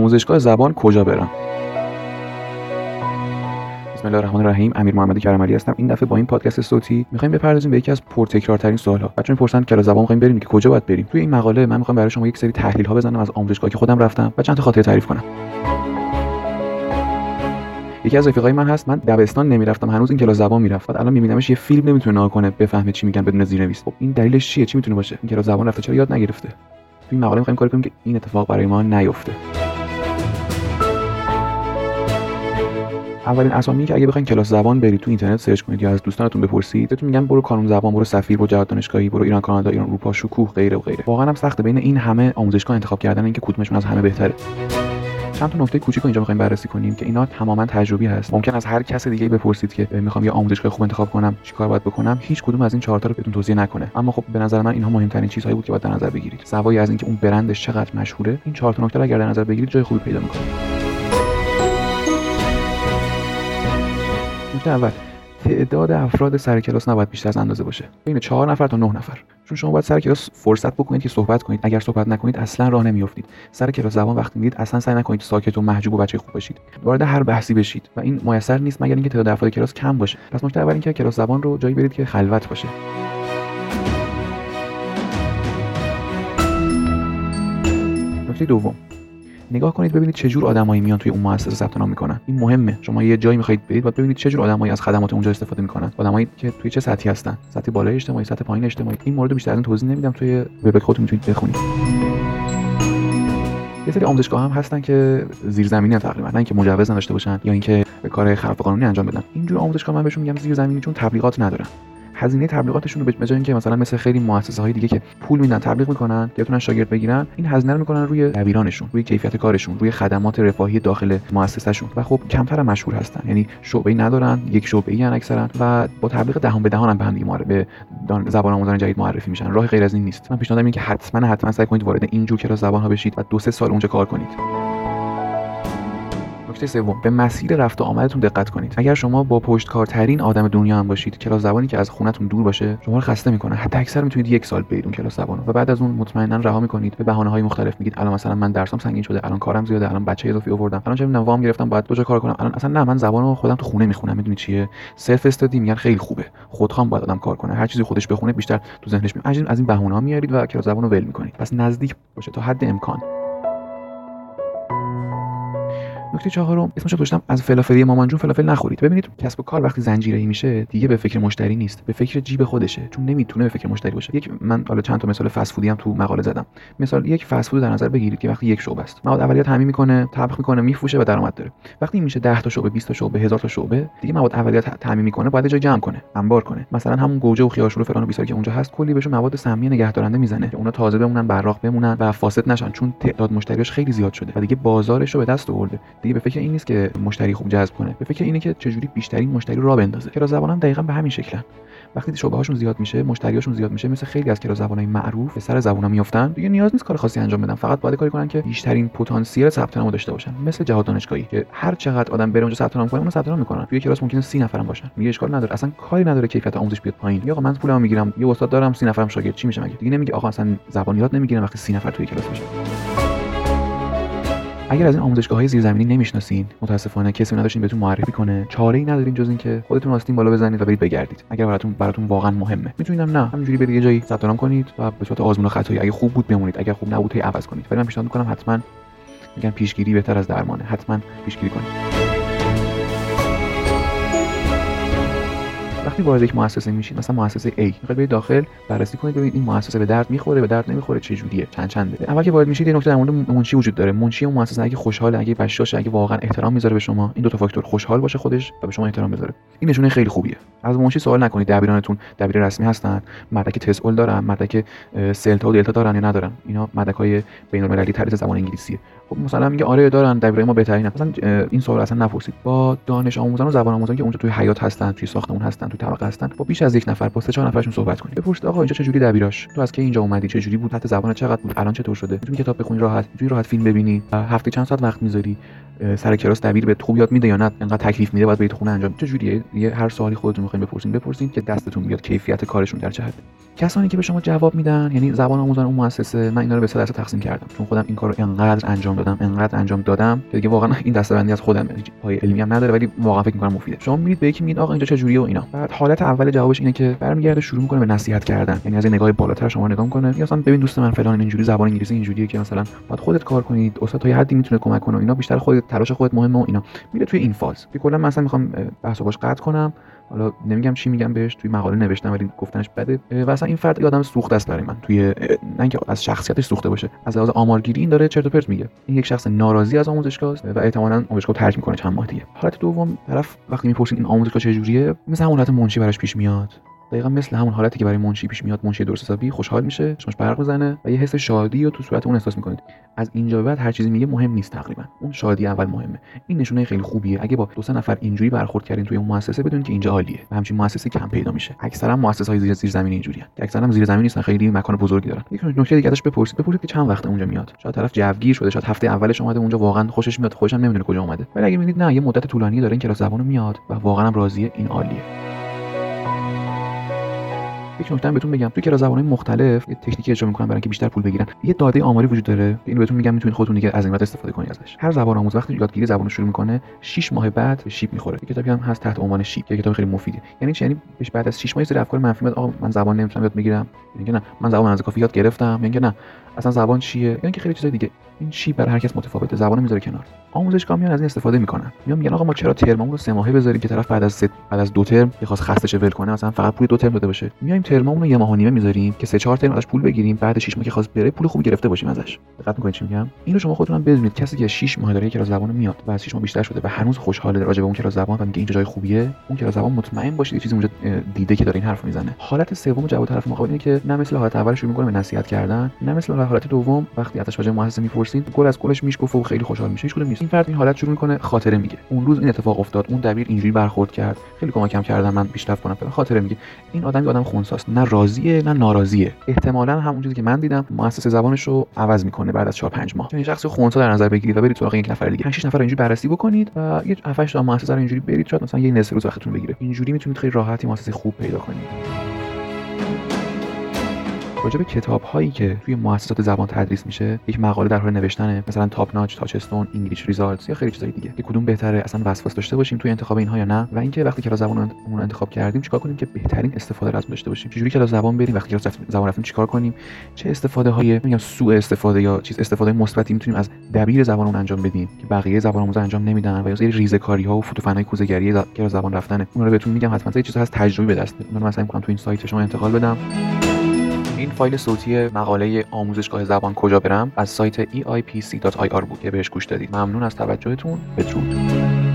آموزشگاه زبان کجا برم؟ بسم الله الرحمن الرحیم. امیر محمد کرمالی هستم. این دفعه با این پادکست صوتی می‌خوایم بپردازیم به یکی از پرتکرارترین سوال‌ها بچه‌ها می‌پرسن کلاس زبان می‌خوایم بریم؟ که کجا باید بریم؟ توی این مقاله من می‌خوام برای شما یک سری تحلیل ها بزنم از آموزشگاهی که خودم رفتم و چند تا خاطره تعریف کنم. یکی از رفیقای من هست. من دبستان نمی‌رفتم. هنوز این کلاس زبان می‌رفت. الان میبینمش یه فیلم نمی‌تونه کنه بفهمه چی میگن بدون زیرنویس. خب این دلیلش چیه؟ چی می‌تونه باشه؟ این کلاس زبان رفته چرا یاد نگرفته؟ تو این مقاله می‌خوایم کار کنیم که این اتفاق برای ما نیفته. اولین اسامی که اگه بخواید کلاس زبان برید تو اینترنت سرچ کنید یا از دوستانتون بپرسید بهتون میگن برو کانون زبان برو سفیر برو جهاد دانشگاهی برو ایران کانادا ایران اروپا شکوه غیره و غیره. واقعا هم سخته بین این همه آموزشگاه انتخاب کردن اینکه کدومشون از همه بهتره. چند تا نکته کوچیک اینجا می‌خوایم بررسی کنیم که اینا تماما تجربی هست. ممکن از هر کس دیگه بپرسید که می‌خوام یه آموزشگاه خوب انتخاب کنم چیکار باید بکنم؟ هیچ کدوم از این چهار تا رو بهتون توضیح نکنه. اما خب به نظر من اینها مهمترین چیزهایی بود که باید در نظر بگیرید. سوای از اینکه اون برندش چقدر مشهوره این چهار تا نکته رو اگر در نظر بگیرید جای خوبی پیدا می‌کنه. نکته اول تعداد افراد سر کلاس نباید بیشتر از اندازه باشه. بین چهار نفر تا نه نفر. چون شما باید سر کلاس فرصت بکنید که صحبت کنید. اگر صحبت نکنید اصلا راه نمیافتید. سر کلاس زبان وقتی می‌دید اصلا سعی نکنید ساکت و محجوب و بچه خوب باشید. وارد هر بحثی بشید. و این میسر نیست مگر اینکه تعداد افراد کلاس کم باشه. پس نکته اول اینکه کلاس زبان رو جایی برید که خلوت باشه. نکته دوم. نگاه کنید ببینید چه جور آدمایی میان توی اون مؤسسه ثبت نام می‌کنن. این مهمه. شما یه جایی می‌خواید برید و ببینید چه جور آدمایی از خدمات اونجا استفاده می‌کنن. آدمایی که توی چه سطحی هستن؟ سطح بالای اجتماعی سطح پایین اجتماعی. این مورد بیشتر از توضیح نمیدم. توی وب خودتون می‌تونید بخونید. یه سری آموزشگاه هم هستن که زیرزمینی تقریبا. نه اینکه مجوز نداشته باشن یا اینکه کار خلاف قانونی انجام بدن. اینجور آموزشگاه من بهشون میگم زیرزمینی چون تبلیغات ندارن. هزینه تبلیغاتشون رو به جای اینکه مثلا مثل خیلی مؤسسه های دیگه که پول میدن تبلیغ می‌کنن که بتونن شاگرد بگیرن این هزینه رو می‌کنن روی دبیرانشون روی کیفیت کارشون روی خدمات رفاهی داخل مؤسسهشون و خب کمتر مشهور هستن. یعنی شعبه‌ای ندارن یک شعبه‌ای ان اکثرا و با تبلیغ دهان به دهان به هم دیگه به زبان آموزان جدید معرفی میشن. راه غیر از این نیست. من پیشنهاد میدم که حتما حتما سعی کنید وارد این جور کلاس زبان ها بشید و دو سه سال اونجا کار کنید. نکته سوم. به مسیر رفت و آمدتون دقت کنید. اگر شما با پشتکارترین آدم دنیا هم باشید کلاس زبانی که از خونتون دور باشه شما رو خسته می‌کنه. حداکثر می‌تونید یک سال برید اون کلاس زبان و بعد از اون مطمئنا رها می‌کنید. به بهانه های مختلف میگید. الان مثلا من درسم سنگین شده الان کارم زیاده الان بچه اضافی آوردم. الان چه می‌دونم وام گرفتم باید دو جا کار کنم. الان اصلا نه من زبانو خودم تو خونه می‌خونم. می‌دونی چیه؟ self-study میگن خیلی خوبه. خودخوان باید آدم کار کنه. هر چیزی خودش بخونه بیشتر تو ذهنش میاد از این بهونه ها میارید و کلاس زبانو ول می‌کنید. پس نزدیک باشه تا حد امکان. نکته چهارم اسمش گذاشتم از فلافلی مامانجون فلافل نخورید. ببینید کسب و کار وقتی زنجیره‌ای میشه دیگه به فکر مشتری نیست به فکر جیب خودشه چون نمی‌تونه به فکر مشتری باشه. یک من حالا چند تا مثال فست فودی هم تو مقاله زدم. مثال یک فست فود در نظر بگیرید که وقتی یک شعبه است. مواد اولیه تامین می‌کنه طبخ می‌کنه میفروشه و درآمد داره. وقتی میشه 10 تا شعبه 20 تا شعبه هزار تا شعبه دیگه مواد اولیه تامین می‌کنه باید جای جمع کنه انبار کنه. مثلا همون گوجه و خیارشور و فلان و بیسار که اونجا هست کلی بهشون مواد سمی نگهدارنده می‌زنه که اونا تازه بمونن براق بمونن و فاسد نشن چون تعداد مشتریاش خیلی زیاد شده و دیگه بازارش رو به دست آورده. دیگه به فکر این نیست که مشتری خوب جذب کنه. به فکر اینه که چجوری بیشترین مشتری را بندازه. کلاس زبان هم دقیقا به همین شکلن. وقتی شعبه هاشون زیاد میشه مشتریاشون زیاد میشه مثل خیلی از کلاس زبانای معروف به سر زبونا میافتن. دیگه نیاز نیست کار خاصی انجام بدن. فقط باید کاری کنن که بیشترین پتانسیل ثبت نام داشته باشن. مثل جهاد دانشگاهی که هر چقدر آدم بره اونجا ثبت نام کنه اونو ثبت نام می‌کنن. توی کلاس ممکنه 30 نفرم باشن. میگه اشکال نداره. اصلا کاری نداره کیفیت آموزش بیاد پایین. یا من پولمو می‌گیرم یه استاد دارم 30 نفرم شاگرد. چی میشه مگه؟ دیگه نمیگه آقا اصلا زبان یاد نمی‌گیرن وقتی 30 نفر توی کلاس باشه اگر از این آموزشگاه های زیرزمینی نمی‌شناسین متاسفانه کسی نداشتین بهتون معرفی کنه. چاره ای ندارین جز اینکه خودتون آستین بالا بزنید و برید بگردید. اگر براتون براتون واقعا مهمه. می‌تونید نه همینجوری برید یه جایی ثبت نام کنید و به صورت آزمون و خطایی. اگه خوب بود بمونید اگر خوب نبود عوض کنید. ولی من پیشنهاد می‌کنم حتما میگن پیشگیری بهتر از درمانه. حتما پیشگیری کنید. وقتی وارد یک مؤسسه میشید مثلا مؤسسه A می‌خواید برید داخل بررسی کنید ببینید این مؤسسه به درد می‌خوره به درد نمی‌خوره چه جوریه چند چنده. اول که وارد میشید یه نکته در مورد منشی وجود داره. منشی اون مؤسسه اگه خوشحال اگه بشاشه اگه واقعا احترام می‌ذاره به شما این دو تا فاکتور خوشحال باشه خودش و به شما احترام بذاره. این نشونه خیلی خوبیه. از منشی سوال نکنید دبیرانتون دبیر رسمی هستن مدرک تسئول دارن مدرک سلتا و دلتا دارن یا ندارن؟ اینا مدرک های بین المللی تدریس زبان انگلیسیه. خب مثلا میگه آره دارن دبیرای ما بهترین مثلا این سوال اصلا نپرسید. با دانش آموزان و زبان آموزان که اونجا توی حیات هستن توی ساختمون هستن توی طبقه هستن با بیش از یک نفر با سه چهار نفرشون صحبت کنید. بپرسید آقا اینجا چه جوری دبیراش؟ تو از کی اینجا اومدی؟ چه جوری بود؟ حتی زبان چقدر بود؟ الان چطور شده؟ می‌تونی کتاب بخونی راحت می‌تونی راحت فیلم ببینی. هفته چند ساعت وقت می‌ذاری؟ سر کلاس دبیر به خوب یاد میده یا نه؟ انقدر تکلیف میده؟ باید برید خونه انجام. چه جوریه یه هر سوالی خودتون می‌خواین بپرسین بپرسین که دستتون بیاد کیفیت کارشون در چه حده کسانی که به شما جواب میدن یعنی زبان آموزان اون مؤسسه من اینا رو به سه دسته تقسیم کردم. چون خودم این کارو انقدر انجام دادم انقدر انجام دادم که دیگه واقعا این دسته‌بندی از خودم پای علمی هم نداره ولی واقعا فکر می‌کنم مفیده. شما میرید به یکی میگید آقا اینجا چه جوریه و اینا. بعد حالت اول جوابش اینه که برمیگرده شروع می‌کنه به نصیحت کردن. یعنی از این نگاه بالاتر شما نگاه می‌کنه. یا مثلا ببین دوست من فلان اینجوری زبان انگلیسی اینجوریه که مثلا باید خودت کار کنید استاد تا یه حدی می‌تونه کمک کنه اینا. بیشتر خودت تلاش خودت مهمه و اینا. میره توی این فاز. که کلا مثلا می‌خوام بحثو باش قطع کنم. حالا نمیگم چی میگم بهش توی مقاله نوشتم ولی گفتنش بده. و اصلا این فرد آدم سوخته است برای من. توی نه اینکه از شخصیتش سوخته باشه از لحاظ آمارگیری این داره چرت و پرت میگه. این یک شخص ناراضی از آموزشگاه و احتمالاً آموزشگاه ترک می‌کنه چند ماه دیگه. حالت دوم طرف وقتی می‌پرسین این آموزشگاه چه جوریه مثل همون حالت منشی براش پیش میاد. دقیقا مثل همون حالتی که برای منشی پیش میاد منشی درست حسابی خوشحال میشه چشمش برق می‌زنه و یه حس شادی رو تو صورت اون احساس می‌کنید. از اینجا به بعد هر چیزی میگه مهم نیست تقریبا. اون شادی اول مهمه. این نشونه خیلی خوبیه. اگه با دو سه نفر اینجوری برخورد کردین توی اون مؤسسه بدونید که اینجا عالیه و همچین مؤسسه کم پیدا میشه. اکثرا مؤسسه های زیر زیر زمین اینجوریه. که اکثرا زیر زمین نیستن خیلی مکان بزرگی دارن. یک نکته دیگه ازش بپرسید. بپرسید که چند وقت اونجا میاد؟ شاید طرف جوگیر شده شاید هفته اولش اومده اونجا واقعا خوشش میاد خوشش هم نمی‌دونه کجا اومده. ولی اگه می‌بینید نه یه مدت طولانی داره این کلاس زبانو میاد و واقعا هم راضیه این عالیه. یک نکته بهتون بگم توی کلاس زبان‌های مختلف یه تکنیکی اجرا می‌کنن برای اینکه بیشتر پول بگیرن. یه داده آماری وجود داره. که اینو بهتون میگم می‌تونید خودتون دیگه از این استفاده کنید ازش. هر زبان آموز وقتی یادگیری زبان شروع می‌کنه 6 ماه بعد شیپ می‌خوره. یه کتابی هم هست تحت عنوان شیپ که کتاب خیلی مفیده یعنی چی؟ یعنی بهش بعد از 6 ماه سری افکار منفی میاد. آقا من زبان نمی‌تونم یاد بگیرم. میگه نه. من زبان از کافی یاد گرفتم. میگه نه. اصلا زبان چیه؟ یا اینکه خیلی چیزای دیگه. این چی برای هر کس متفاوته. زبان می‌ذاره کنار. آموزشگاه میان از این استفاده می‌کنن. میان میگن آقا ما چرا ترممون رو سه ماهه بذاریم که طرف بعد از سه بعد از دو ترم بخواست خستش ول کنه. مثلا فقط پول دو ترم داده باشه. میایم ترممون رو یه ماه و نیمه می‌ذاریم که سه چهار ترم ازش پول بگیریم. بعد 6 ماه که خواست بره پول خوبی گرفته باشیم ازش. دقت می‌کنید چی میگم؟ اینو شما خودتون هم بدونید. کسی که 6 ماه داره کلاس زبان میاد و از 6 ماه بیشتر شده و هنوز خوشحاله راجع به اون کلاس زبان و میگه اینجا جای خوبیه اون کلاس زبان مطمئن باشید یه چیزی اونجا دیده که داره این حرف می‌زنه. حالت سوم جواب طرف مقابل اینه که نه مثل حالت اول شروع می‌کنه به نصیحت کردن نه مثل حالت دوم وقتی ازش راجع مؤسسه می‌پرسید گل از گلش میشکفه و خیلی خوشحال میشه هیچ نیست. این فرد این حالت شروع می‌کنه خاطره میگه. اون روز این اتفاق افتاد اون دبیر اینجوری برخورد کرد. خیلی کمکم کردن من پیشرفت کنم فلان خاطره میگه. این آدم آدم خونساست نه راضیه نه ناراضیه. احتمالا همون چیزی که من دیدم مؤسسه زبانش رو عوض می‌کنه بعد از 4 5 ماه. این شخص خونسا در نظر بگیرید و برید سراغ یک نفر دیگه. 6 نفر اینجوری بررسی بکنید و یه 7 تا مؤسسه رو اینجوری برید شاید مثلا یه نصف روز وقتتون بگیره. اینجوری می‌تونید خیلی راحتی مؤسسه خوب پیدا کنید. راجع به کتاب هایی که توی مؤسسات زبان تدریس میشه یک مقاله در حال نوشتنه مثلا تاپ ناچ تاچستون انگلیش ریزالتس یا خیلی چیزای دیگه که کدوم بهتره اصلا وسواس داشته باشیم توی انتخاب اینها یا نه؟ و اینکه وقتی کلاس زبان اون انتخاب کردیم چیکار کنیم که بهترین استفاده از داشته باشیم؟ چجوری کلاس زبان بریم؟ وقتی کلاس زبان رفتیم چیکار کنیم؟ چه استفاده های میگم سوء استفاده یا چیز استفاده مثبتی می‌تونیم از دبیر زبانمون انجام بدیم که بقیه زبان آموزا انجام نمیدن و یا سری ریزکاری ها و فوتوفنای کوزه‌گری کلاس زبان رفتن اون رو بهتون میگم حتما چیز از تجربه به دست اون رو مثلا می‌کنم تو این سایت شما انتقال بدم. این فایل صوتی مقاله آموزشگاه زبان کجا برم؟ از سایت eipc.ir بود که بهش گوش دادید. ممنون از توجهتون. بدرود.